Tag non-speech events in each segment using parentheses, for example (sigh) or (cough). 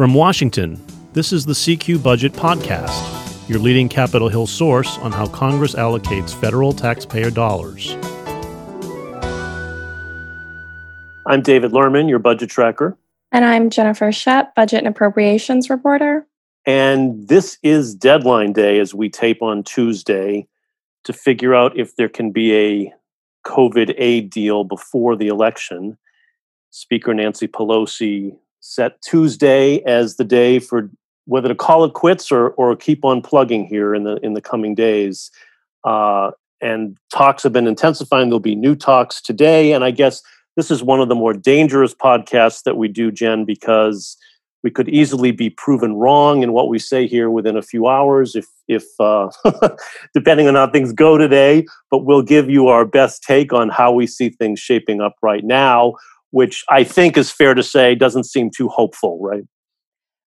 From Washington, this is the CQ Budget Podcast, your leading Capitol Hill source on how Congress allocates federal taxpayer dollars. I'm David Lerman, your budget tracker. And I'm Jennifer Shutt, budget and appropriations reporter. And this is deadline day as we tape on Tuesday to figure out if there can be a COVID aid deal before the election. Speaker Nancy Pelosi set Tuesday as the day for whether to call it quits or or keep on plugging here in the in the coming days. Uh, and talks have been intensifying. There'll be new talks today, and I guess this is one of the more dangerous podcasts that we do, Jen, because we could easily be proven wrong in what we say here within a few hours if if uh, (laughs) depending on how things go today but we'll give you our best take on how we see things shaping up right now which i think is fair to say doesn't seem too hopeful right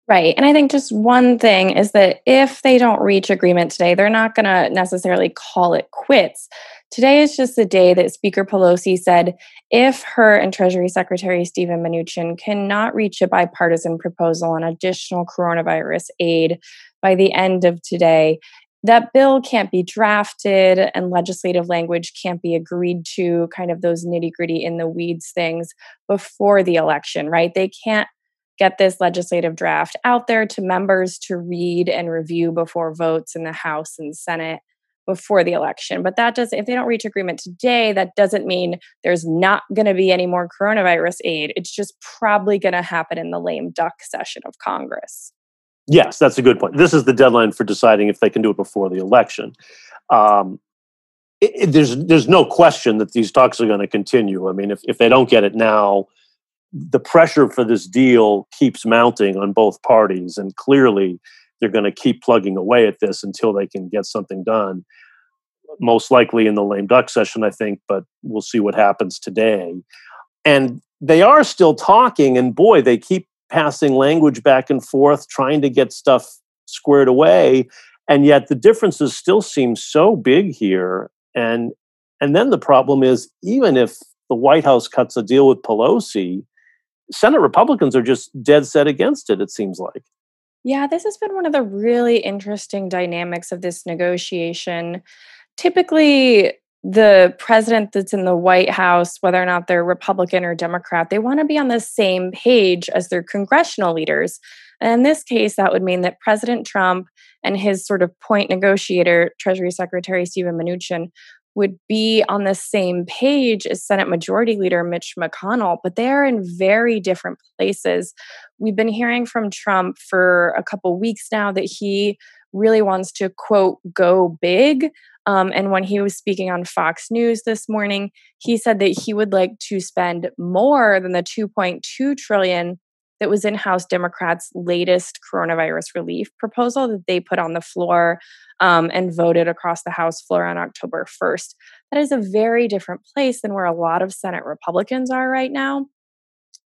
Right. And I think just one thing is that if they don't reach agreement today, they're not going to necessarily call it quits. Today is just the day that Speaker Pelosi said if her and Treasury Secretary Steven Mnuchin cannot reach a bipartisan proposal on additional coronavirus aid by the end of today, that bill can't be drafted and legislative language can't be agreed to, kind of those nitty gritty in the weeds things before the election, right? They can't get this legislative draft out there to members to read and review before votes in the House and Senate before the election. But that doesn't, if they don't reach agreement today, that doesn't mean there's not going to be any more coronavirus aid. It's just probably going to happen in the lame duck session of Congress. Yes, that's a good point. This is the deadline for deciding if they can do it before the election. Um, it, it, there's there's no question that these talks are going to continue. I mean, if if they don't get it now, the pressure for this deal keeps mounting on both parties, and clearly they're going to keep plugging away at this until they can get something done. Most likely in the lame duck session, I think, but we'll see what happens today. And they are still talking, and boy, they keep passing language back and forth, trying to get stuff squared away. And yet the differences still seem so big here. And and then the problem is, even if the White House cuts a deal with Pelosi, Senate Republicans are just dead set against it, it seems like. Yeah, this has been one of the really interesting dynamics of this negotiation. Typically, the president that's in the White House, whether or not they're Republican or Democrat, they want to be on the same page as their congressional leaders. And in this case, that would mean that President Trump and his sort of point negotiator, Treasury Secretary Steven Mnuchin, would be on the same page as Senate Majority Leader Mitch McConnell, but they are in very different places. We've been hearing from Trump for a couple weeks now that he really wants to, quote, go big. Um, and when he was speaking on Fox News this morning, he said that he would like to spend more than the 2.2 trillion that was in House Democrats' latest coronavirus relief proposal that they put on the floor um, and voted across the House floor on October 1st. That is a very different place than where a lot of Senate Republicans are right now.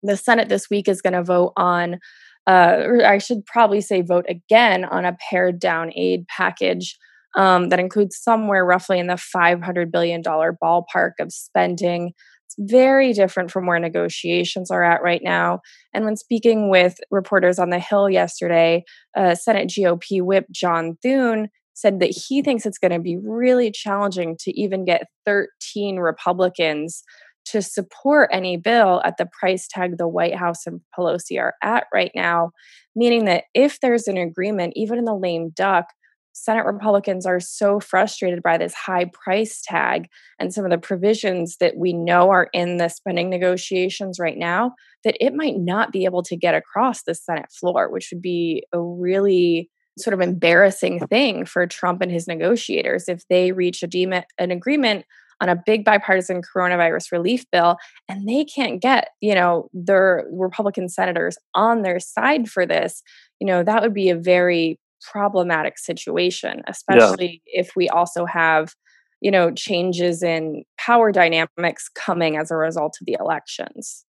The Senate this week is going to vote on, uh, I should probably say, vote again on a pared down aid package. Um, that includes somewhere roughly in the $500 billion ballpark of spending It's very different from where negotiations are at right now. And when speaking with reporters on the Hill yesterday, uh, Senate GOP whip John Thune said that he thinks it's going to be really challenging to even get 13 Republicans to support any bill at the price tag the White House and Pelosi are at right now, meaning that if there's an agreement, even in the lame duck, Senate Republicans are so frustrated by this high price tag and some of the provisions that we know are in the spending negotiations right now that it might not be able to get across the Senate floor, which would be a really sort of embarrassing thing for Trump and his negotiators if they reach a de- an agreement on a big bipartisan coronavirus relief bill and they can't get you know their republican senators on their side for this you know that would be a very problematic situation, especially yeah. if we also have, you know, changes in power dynamics coming as a result of the elections.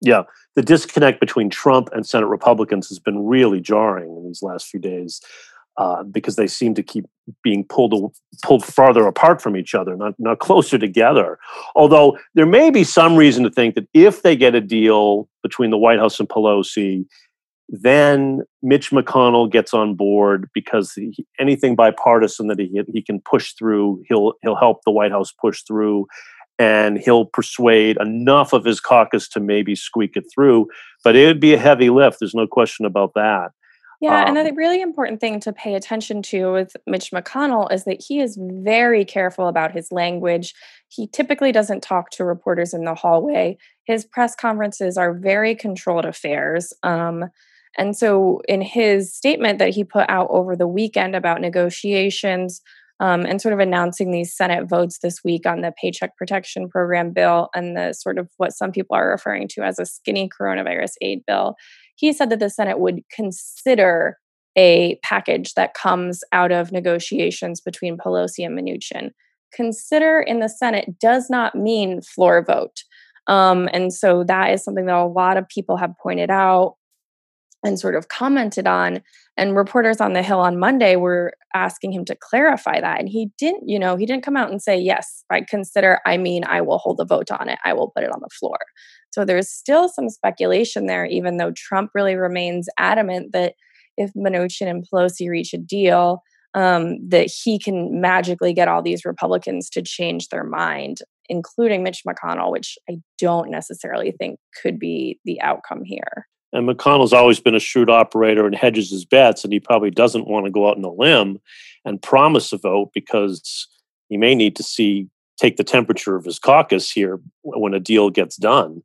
Yeah, the disconnect between Trump and Senate Republicans has been really jarring in these last few days uh, because they seem to keep being pulled pulled farther apart from each other, not not closer together. Although there may be some reason to think that if they get a deal between the White House and Pelosi, then Mitch McConnell gets on board because he, anything bipartisan that he he can push through, he'll he'll help the White House push through, and he'll persuade enough of his caucus to maybe squeak it through. But it would be a heavy lift. There's no question about that. Yeah, um, and a really important thing to pay attention to with Mitch McConnell is that he is very careful about his language. He typically doesn't talk to reporters in the hallway. His press conferences are very controlled affairs. Um, and so, in his statement that he put out over the weekend about negotiations um, and sort of announcing these Senate votes this week on the Paycheck Protection Program bill and the sort of what some people are referring to as a skinny coronavirus aid bill, he said that the Senate would consider a package that comes out of negotiations between Pelosi and Mnuchin. Consider in the Senate does not mean floor vote. Um, and so that is something that a lot of people have pointed out and sort of commented on. And reporters on the Hill on Monday were asking him to clarify that. And he didn't, you know, he didn't come out and say, yes, I consider, I mean, I will hold a vote on it, I will put it on the floor. So there's still some speculation there, even though Trump really remains adamant that if Mnuchin and Pelosi reach a deal, um, that he can magically get all these Republicans to change their mind, including Mitch McConnell, which I don't necessarily think could be the outcome here. And McConnell's always been a shrewd operator and hedges his bets, and he probably doesn't want to go out on a limb and promise a vote because he may need to see take the temperature of his caucus here when a deal gets done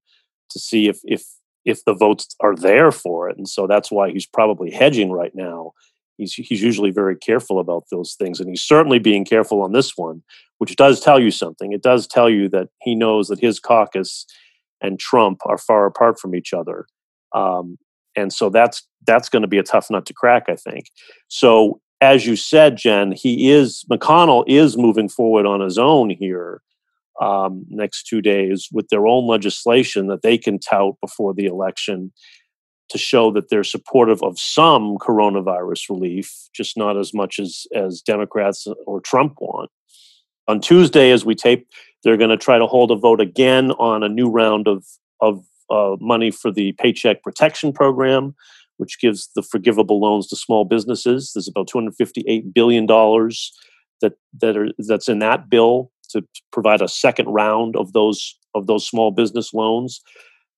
to see if if if the votes are there for it. And so that's why he's probably hedging right now. He's he's usually very careful about those things, and he's certainly being careful on this one, which does tell you something. It does tell you that he knows that his caucus and Trump are far apart from each other um, and so that's that's going to be a tough nut to crack, I think. So as you said, Jen, he is McConnell is moving forward on his own here um, next two days with their own legislation that they can tout before the election to show that they're supportive of some coronavirus relief, just not as much as as Democrats or Trump want. On Tuesday, as we tape, they're going to try to hold a vote again on a new round of of uh, money for the Paycheck Protection Program, which gives the forgivable loans to small businesses. There's about 258 billion dollars that that are that's in that bill to provide a second round of those of those small business loans.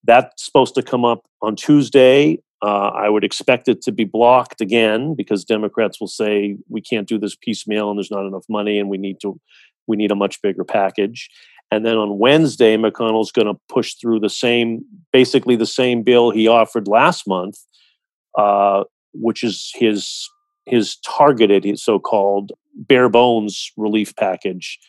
That's supposed to come up on Tuesday. Uh, I would expect it to be blocked again because Democrats will say we can't do this piecemeal and there's not enough money and we need to we need a much bigger package. And then on Wednesday, McConnell's going to push through the same, basically the same bill he offered last month, uh, which is his his targeted, his so-called bare bones relief package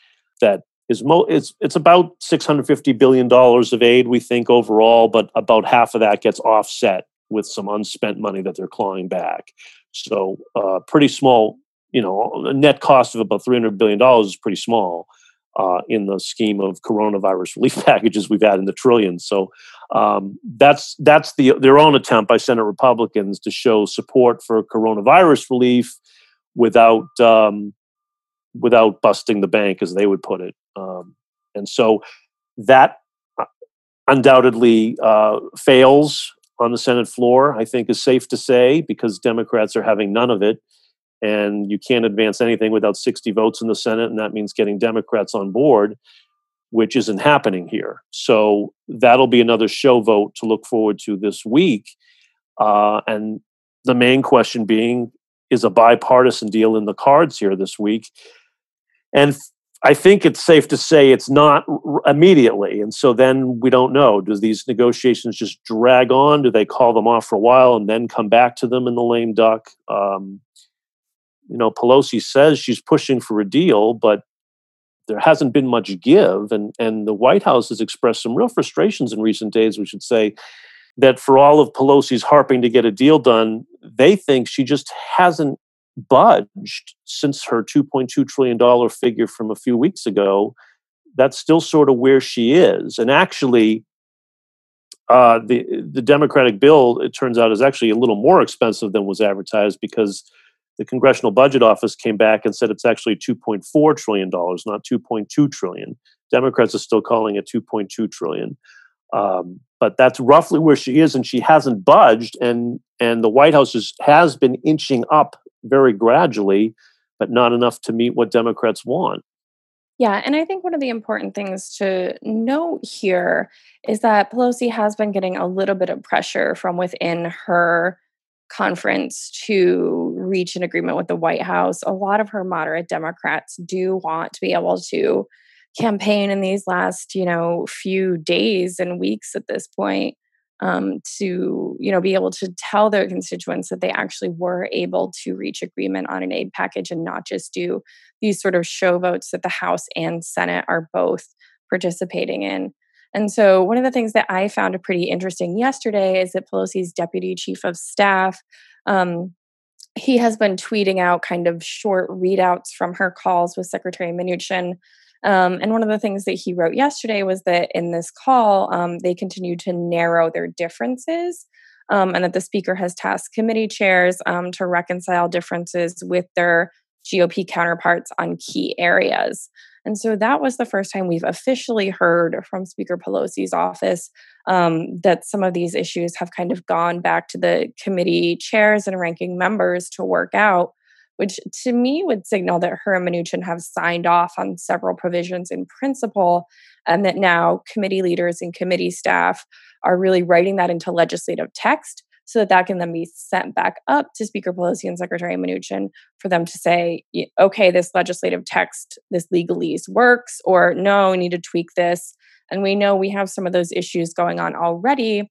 that is mo- it's it's about 650 billion dollars of aid we think overall, but about half of that gets offset with some unspent money that they're clawing back. So, uh, pretty small. You know, net cost of about 300 billion dollars is pretty small uh, in the scheme of coronavirus relief (laughs) packages we've had in the trillions. So um, that's that's the their own attempt by Senate Republicans to show support for coronavirus relief without um, without busting the bank, as they would put it. Um, and so that uh, undoubtedly uh, fails on the Senate floor. I think is safe to say because Democrats are having none of it and you can't advance anything without 60 votes in the Senate, and that means getting Democrats on board, which isn't happening here. So that'll be another show vote to look forward to this week. Uh, and the main question being is a bipartisan deal in the cards here this week? And I think it's safe to say it's not immediately. And so then we don't know. Do these negotiations just drag on? Do they call them off for a while and then come back to them in the lame duck? Um, you know, Pelosi says she's pushing for a deal, but there hasn't been much give. And, and the White House has expressed some real frustrations in recent days, we should say, that for all of Pelosi's harping to get a deal done, they think she just hasn't budged since her $2.2 trillion figure from a few weeks ago. That's still sort of where she is. And actually, uh, the the Democratic bill, it turns out, is actually a little more expensive than was advertised because the Congressional Budget Office came back and said it's actually 2.4 trillion dollars, not 2.2 trillion. Democrats are still calling it 2.2 trillion. Um, but that's roughly where she is, and she hasn't budged. And and the White House is, has been inching up very gradually, but not enough to meet what Democrats want. Yeah, and I think one of the important things to note here is that Pelosi has been getting a little bit of pressure from within her conference to reach an agreement with the White House. A lot of her moderate Democrats do want to be able to campaign in these last, you know, few days and weeks at this point um, to you know be able to tell their constituents that they actually were able to reach agreement on an aid package and not just do these sort of show votes that the House and Senate are both participating in. And so, one of the things that I found pretty interesting yesterday is that Pelosi's deputy chief of staff, um, he has been tweeting out kind of short readouts from her calls with Secretary Mnuchin um, and one of the things that he wrote yesterday was that in this call, um, they continue to narrow their differences. Um, and that the speaker has tasked committee chairs um, to reconcile differences with their GOP counterparts on key areas. And so that was the first time we've officially heard from Speaker Pelosi's office um, that some of these issues have kind of gone back to the committee chairs and ranking members to work out which to me would signal that her and Mnuchin have signed off on several provisions in principle, and that now committee leaders and committee staff are really writing that into legislative text so that that can then be sent back up to Speaker Pelosi and Secretary Mnuchin for them to say, okay, this legislative text, this legalese works, or no, we need to tweak this. And we know we have some of those issues going on already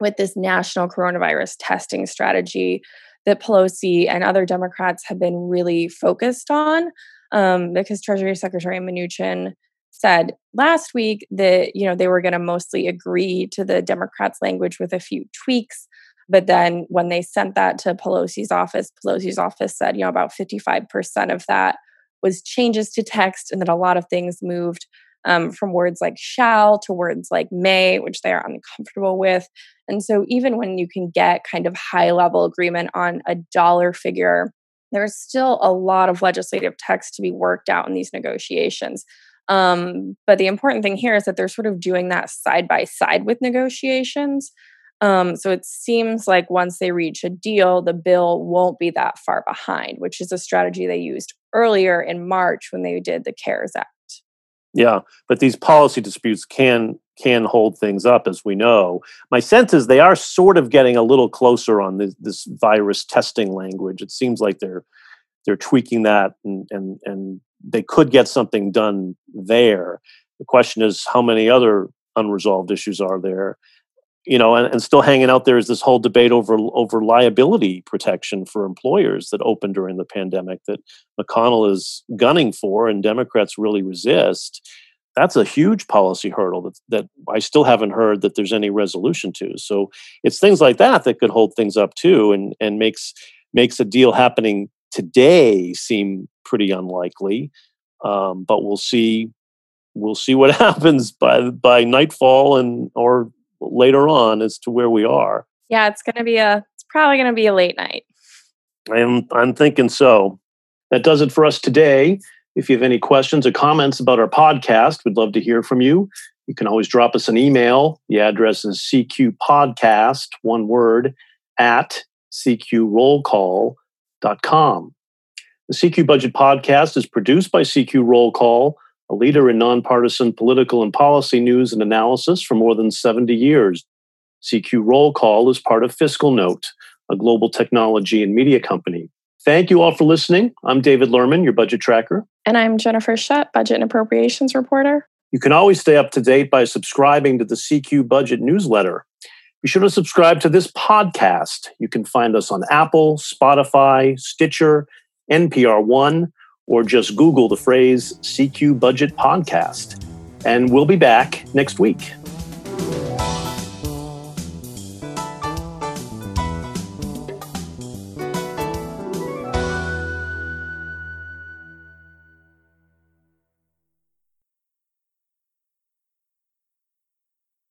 with this national coronavirus testing strategy that Pelosi and other Democrats have been really focused on, um, because Treasury Secretary Mnuchin said last week that you know they were going to mostly agree to the Democrats' language with a few tweaks. But then when they sent that to Pelosi's office, Pelosi's office said, you know, about 55% of that was changes to text and that a lot of things moved um, from words like shall to words like may, which they are uncomfortable with. And so, even when you can get kind of high level agreement on a dollar figure, there's still a lot of legislative text to be worked out in these negotiations. Um, but the important thing here is that they're sort of doing that side by side with negotiations. Um, so it seems like once they reach a deal, the bill won't be that far behind, which is a strategy they used earlier in March when they did the CARES Act. Yeah, but these policy disputes can can hold things up, as we know. My sense is they are sort of getting a little closer on this, this virus testing language. It seems like they're they're tweaking that, and and and they could get something done there. The question is, how many other unresolved issues are there? You know, and, and still hanging out there is this whole debate over over liability protection for employers that opened during the pandemic that McConnell is gunning for, and Democrats really resist. That's a huge policy hurdle that, that I still haven't heard that there's any resolution to. So it's things like that that could hold things up too, and and makes makes a deal happening today seem pretty unlikely. Um, but we'll see we'll see what (laughs) happens by by nightfall and or later on as to where we are. Yeah, it's going to be a it's probably going to be a late night. I'm I'm thinking so. That does it for us today. If you have any questions or comments about our podcast, we'd love to hear from you. You can always drop us an email. The address is cqpodcast, one word, at cqrollcall.com. The CQ Budget Podcast is produced by CQ Roll Call a leader in nonpartisan political and policy news and analysis for more than 70 years. CQ Roll Call is part of Fiscal Note, a global technology and media company. Thank you all for listening. I'm David Lerman, your budget tracker. And I'm Jennifer Shutt, budget and appropriations reporter. You can always stay up to date by subscribing to the CQ Budget newsletter. Be sure to subscribe to this podcast. You can find us on Apple, Spotify, Stitcher, NPR One, or just Google the phrase CQ Budget Podcast. And we'll be back next week.